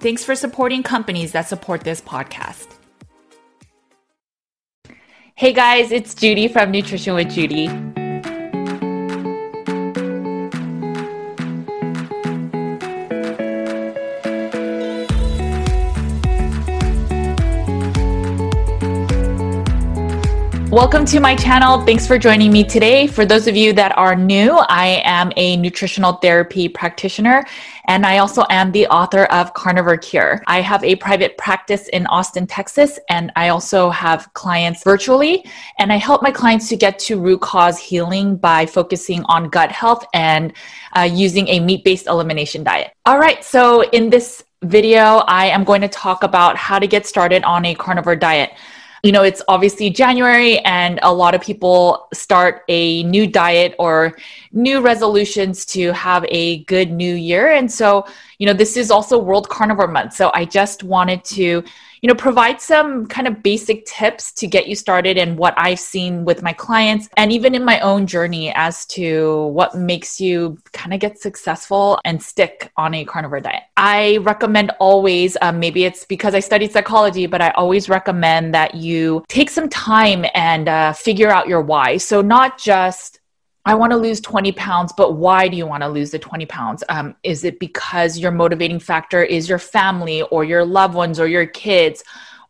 Thanks for supporting companies that support this podcast. Hey guys, it's Judy from Nutrition with Judy. Welcome to my channel. Thanks for joining me today. For those of you that are new, I am a nutritional therapy practitioner and I also am the author of Carnivore Cure. I have a private practice in Austin, Texas, and I also have clients virtually. And I help my clients to get to root cause healing by focusing on gut health and uh, using a meat based elimination diet. All right, so in this video, I am going to talk about how to get started on a carnivore diet you know, it's obviously January and a lot of people start a new diet or new resolutions to have a good new year. And so, you know, this is also World Carnivore Month. So I just wanted to you know, provide some kind of basic tips to get you started and what I've seen with my clients and even in my own journey as to what makes you kind of get successful and stick on a carnivore diet. I recommend always, um, maybe it's because I studied psychology, but I always recommend that you take some time and uh, figure out your why. So, not just I want to lose 20 pounds, but why do you want to lose the 20 pounds? Um, is it because your motivating factor is your family or your loved ones or your kids?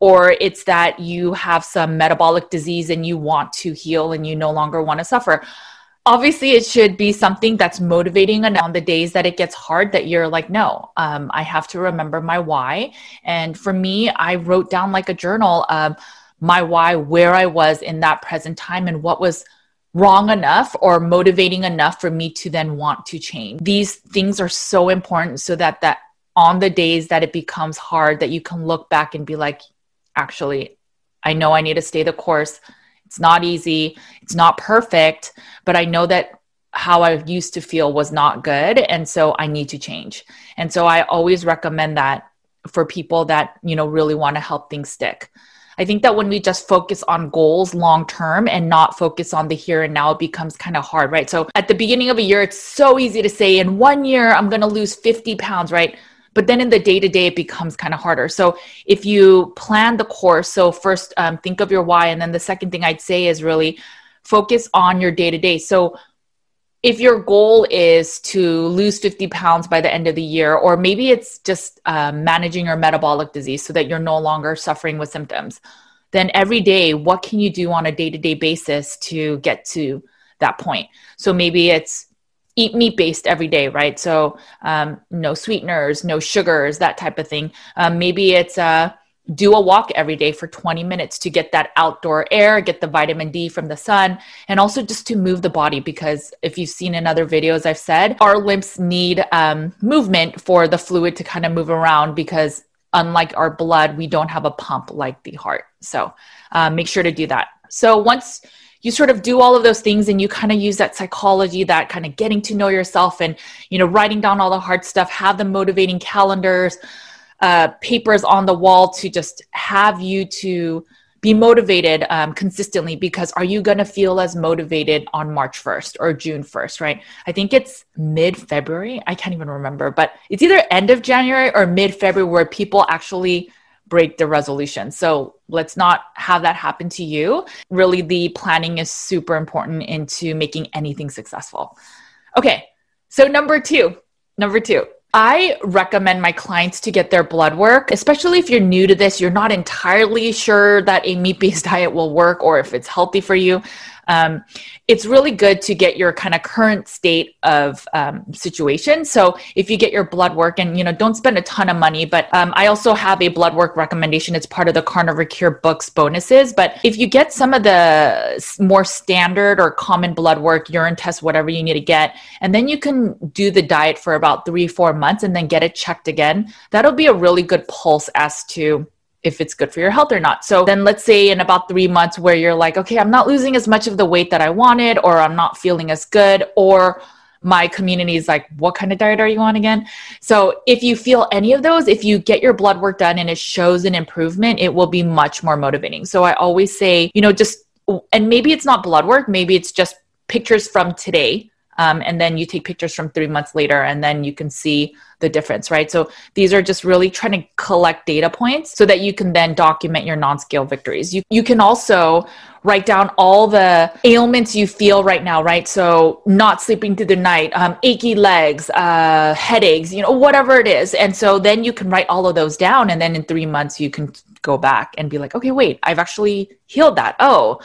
Or it's that you have some metabolic disease and you want to heal and you no longer want to suffer. Obviously, it should be something that's motivating and on the days that it gets hard that you're like, no, um, I have to remember my why. And for me, I wrote down like a journal my why, where I was in that present time, and what was wrong enough or motivating enough for me to then want to change. These things are so important so that that on the days that it becomes hard that you can look back and be like actually I know I need to stay the course. It's not easy. It's not perfect, but I know that how I used to feel was not good and so I need to change. And so I always recommend that for people that, you know, really want to help things stick. I think that when we just focus on goals long term and not focus on the here and now, it becomes kind of hard, right? So at the beginning of a year, it's so easy to say, in one year, I'm going to lose 50 pounds, right? But then in the day to day, it becomes kind of harder. So if you plan the course, so first um, think of your why. And then the second thing I'd say is really focus on your day to day. So if your goal is to lose 50 pounds by the end of the year, or maybe it's just uh, managing your metabolic disease so that you're no longer suffering with symptoms, then every day, what can you do on a day to day basis to get to that point? So maybe it's eat meat based every day, right? So um, no sweeteners, no sugars, that type of thing. Um, maybe it's uh, do a walk every day for 20 minutes to get that outdoor air, get the vitamin D from the sun, and also just to move the body. Because if you've seen in other videos, I've said our limbs need um, movement for the fluid to kind of move around because unlike our blood, we don't have a pump like the heart. So uh, make sure to do that. So once you sort of do all of those things and you kind of use that psychology that kind of getting to know yourself and you know writing down all the hard stuff have the motivating calendars uh, papers on the wall to just have you to be motivated um, consistently because are you going to feel as motivated on March 1st or June 1st, right? I think it's mid February. I can't even remember, but it's either end of January or mid February where people actually break the resolution. So let's not have that happen to you. Really, the planning is super important into making anything successful. Okay, so number two, number two, I recommend my clients to get their blood work, especially if you're new to this, you're not entirely sure that a meat based diet will work or if it's healthy for you um, it's really good to get your kind of current state of um, situation. So if you get your blood work and, you know, don't spend a ton of money, but um, I also have a blood work recommendation. It's part of the Carnivore Cure books bonuses. But if you get some of the more standard or common blood work, urine test, whatever you need to get, and then you can do the diet for about three, four months and then get it checked again, that'll be a really good pulse as to if it's good for your health or not. So then let's say in about three months where you're like, okay, I'm not losing as much of the weight that I wanted, or I'm not feeling as good, or my community is like, what kind of diet are you on again? So if you feel any of those, if you get your blood work done and it shows an improvement, it will be much more motivating. So I always say, you know, just, and maybe it's not blood work, maybe it's just pictures from today um, and then you take pictures from three months later and then you can see the difference right? So these are just really trying to collect data points so that you can then document your non-scale victories. You, you can also write down all the ailments you feel right now right? So not sleeping through the night um, achy legs uh, headaches you know whatever it is. And so then you can write all of those down and then in three months you can go back and be like okay wait i've actually healed that. Oh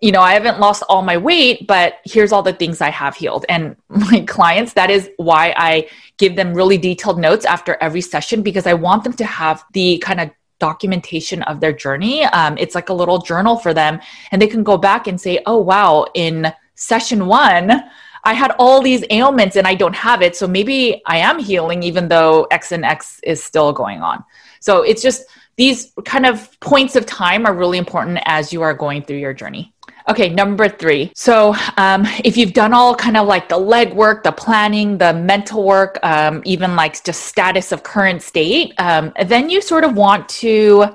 you know, I haven't lost all my weight, but here's all the things I have healed. And my clients, that is why I give them really detailed notes after every session because I want them to have the kind of documentation of their journey. Um, it's like a little journal for them, and they can go back and say, oh, wow, in session one, I had all these ailments and I don't have it. So maybe I am healing, even though X and X is still going on. So it's just these kind of points of time are really important as you are going through your journey. Okay, number three. So, um, if you've done all kind of like the legwork, the planning, the mental work, um, even like just status of current state, um, then you sort of want to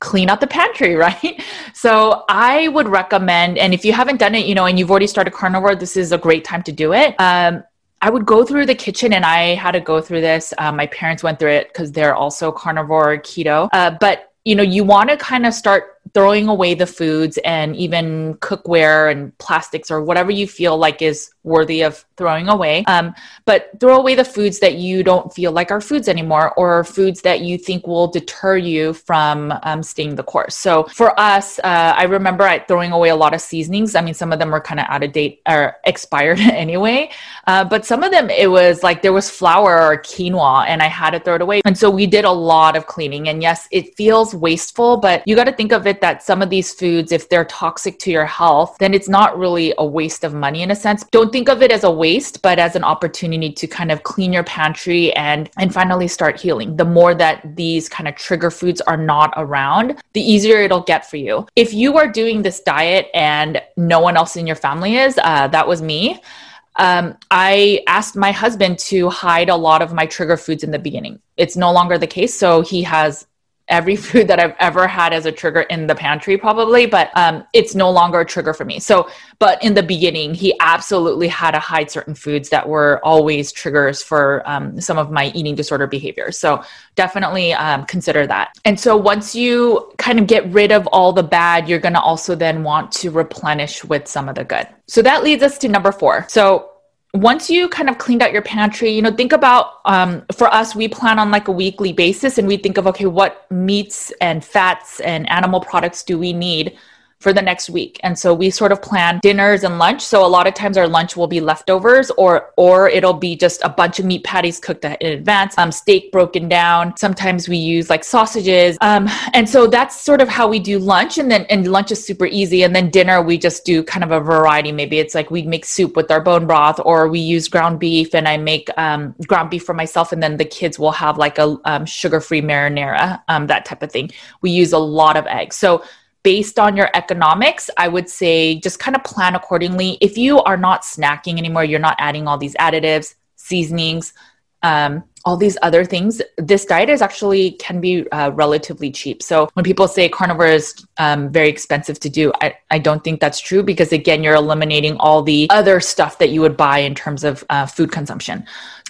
clean out the pantry, right? So, I would recommend, and if you haven't done it, you know, and you've already started carnivore, this is a great time to do it. Um, I would go through the kitchen, and I had to go through this. Uh, my parents went through it because they're also carnivore keto. Uh, but you know, you want to kind of start throwing away the foods and even cookware and plastics or whatever you feel like is worthy of throwing away. Um, but throw away the foods that you don't feel like are foods anymore or foods that you think will deter you from um, staying the course. So for us, uh, I remember I throwing away a lot of seasonings. I mean, some of them were kind of out of date or expired anyway. Uh, but some of them, it was like there was flour or quinoa and I had to throw it away. And so we did a lot of cleaning. And yes, it feels wasteful, but you got to think of it that some of these foods, if they're toxic to your health, then it's not really a waste of money in a sense. Don't think of it as a waste, but as an opportunity to kind of clean your pantry and and finally start healing. The more that these kind of trigger foods are not around, the easier it'll get for you. If you are doing this diet and no one else in your family is, uh, that was me. Um, I asked my husband to hide a lot of my trigger foods in the beginning. It's no longer the case. So he has every food that I've ever had as a trigger in the pantry, probably, but um, it's no longer a trigger for me. So, but in the beginning, he absolutely had to hide certain foods that were always triggers for um, some of my eating disorder behaviors. So, definitely um, consider that. And so, once you kind of get rid of all the bad, you're going to also then want to replenish with some of the good. So, that leads us to number four. So, once you kind of cleaned out your pantry, you know, think about um, for us, we plan on like a weekly basis and we think of, okay, what meats and fats and animal products do we need for the next week. And so we sort of plan dinners and lunch. So a lot of times our lunch will be leftovers or or it'll be just a bunch of meat patties cooked in advance, um, steak broken down. Sometimes we use like sausages. Um, and so that's sort of how we do lunch. And then and lunch is super easy. And then dinner we just do kind of a variety. Maybe it's like we make soup with our bone broth or we use ground beef and I make um, ground beef for myself and then the kids will have like a um, sugar-free marinara, um, that type of thing. We use a lot of eggs. So based on your economics, I would say just kind of plan accordingly. If you are not snacking anymore, you're not adding all these additives, seasonings, um, all these other things, this diet is actually can be uh, relatively cheap. So when people say carnivore is um, very expensive to do, I, I don't think that's true because again, you're eliminating all the other stuff that you would buy in terms of uh, food consumption.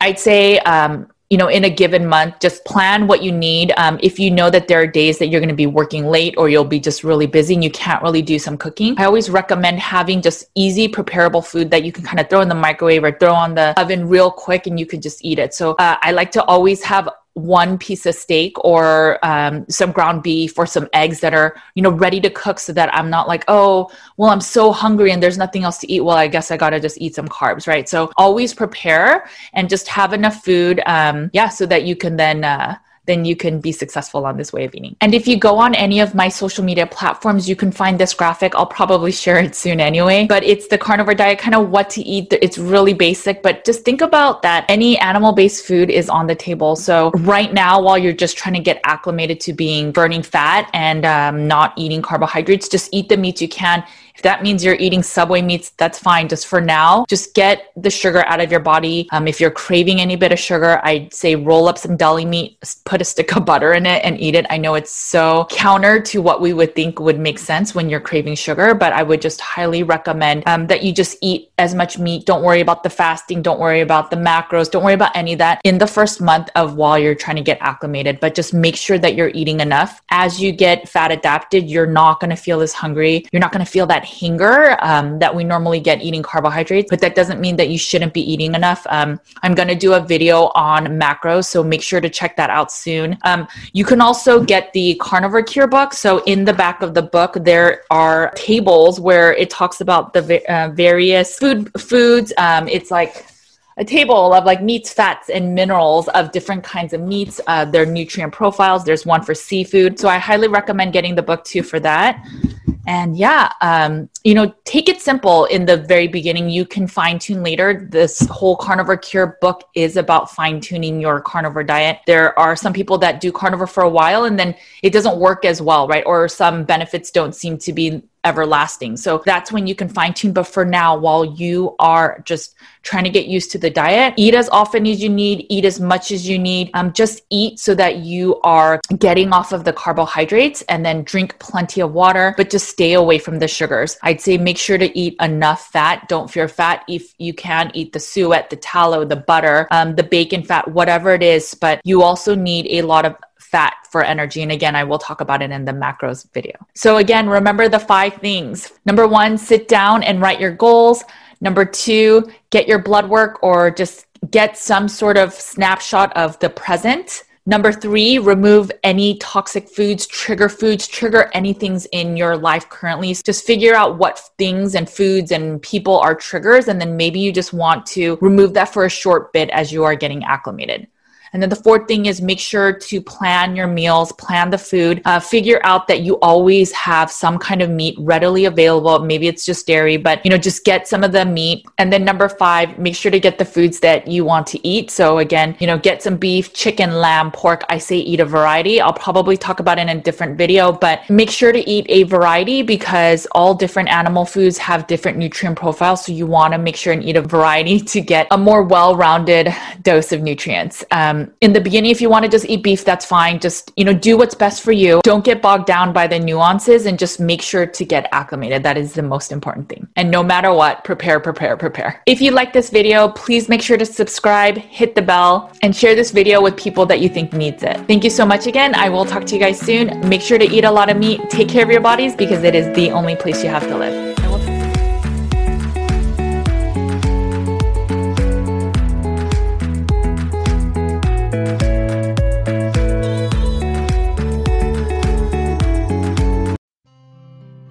I'd say um, you know, in a given month, just plan what you need. Um, if you know that there are days that you're going to be working late or you'll be just really busy and you can't really do some cooking, I always recommend having just easy, preparable food that you can kind of throw in the microwave or throw on the oven real quick and you can just eat it. So uh, I like to always have one piece of steak or um, some ground beef or some eggs that are you know ready to cook so that i'm not like oh well i'm so hungry and there's nothing else to eat. Well i guess i gotta just eat some carbs right? So always prepare and just have enough food um, yeah so that you can then uh, then you can be successful on this way of eating. And if you go on any of my social media platforms, you can find this graphic. I'll probably share it soon anyway, but it's the carnivore diet, kind of what to eat. It's really basic, but just think about that any animal based food is on the table. So right now, while you're just trying to get acclimated to being burning fat and um, not eating carbohydrates, just eat the meats you can that means you're eating Subway meats, that's fine. Just for now, just get the sugar out of your body. Um, if you're craving any bit of sugar, I'd say roll up some deli meat, put a stick of butter in it, and eat it. I know it's so counter to what we would think would make sense when you're craving sugar, but I would just highly recommend um, that you just eat as much meat. Don't worry about the fasting. Don't worry about the macros. Don't worry about any of that in the first month of while you're trying to get acclimated, but just make sure that you're eating enough. As you get fat adapted, you're not going to feel as hungry. You're not going to feel that hunger um, that we normally get eating carbohydrates, but that doesn't mean that you shouldn't be eating enough. Um, I'm going to do a video on macros, so make sure to check that out soon. Um, you can also get the Carnivore Cure book. So in the back of the book, there are tables where it talks about the uh, various food foods. Um, it's like a table of like meats, fats, and minerals of different kinds of meats, uh, their nutrient profiles. There's one for seafood. So I highly recommend getting the book too for that. And yeah, um, you know, take it simple in the very beginning. You can fine tune later. This whole carnivore cure book is about fine tuning your carnivore diet. There are some people that do carnivore for a while and then it doesn't work as well, right? Or some benefits don't seem to be everlasting. So that's when you can fine tune. But for now, while you are just trying to get used to the diet, eat as often as you need, eat as much as you need. Um, just eat so that you are getting off of the carbohydrates and then drink plenty of water, but just stay away from the sugars. I'd say make sure to eat enough fat. Don't fear fat. If you can, eat the suet, the tallow, the butter, um, the bacon fat, whatever it is. But you also need a lot of fat for energy. And again, I will talk about it in the macros video. So again, remember the five things. Number one, sit down and write your goals. Number two, get your blood work or just get some sort of snapshot of the present. Number three, remove any toxic foods, trigger foods, trigger anything in your life currently. Just figure out what things and foods and people are triggers. And then maybe you just want to remove that for a short bit as you are getting acclimated. And then the fourth thing is make sure to plan your meals, plan the food, uh, figure out that you always have some kind of meat readily available. Maybe it's just dairy, but you know, just get some of the meat. And then number five, make sure to get the foods that you want to eat. So again, you know, get some beef, chicken, lamb, pork. I say eat a variety. I'll probably talk about it in a different video, but make sure to eat a variety because all different animal foods have different nutrient profiles. So you want to make sure and eat a variety to get a more well-rounded dose of nutrients. Um, in the beginning, if you want to just eat beef, that's fine. Just, you know, do what's best for you. Don't get bogged down by the nuances and just make sure to get acclimated. That is the most important thing. And no matter what, prepare, prepare, prepare. If you like this video, please make sure to subscribe, hit the bell, and share this video with people that you think needs it. Thank you so much again. I will talk to you guys soon. Make sure to eat a lot of meat. Take care of your bodies because it is the only place you have to live.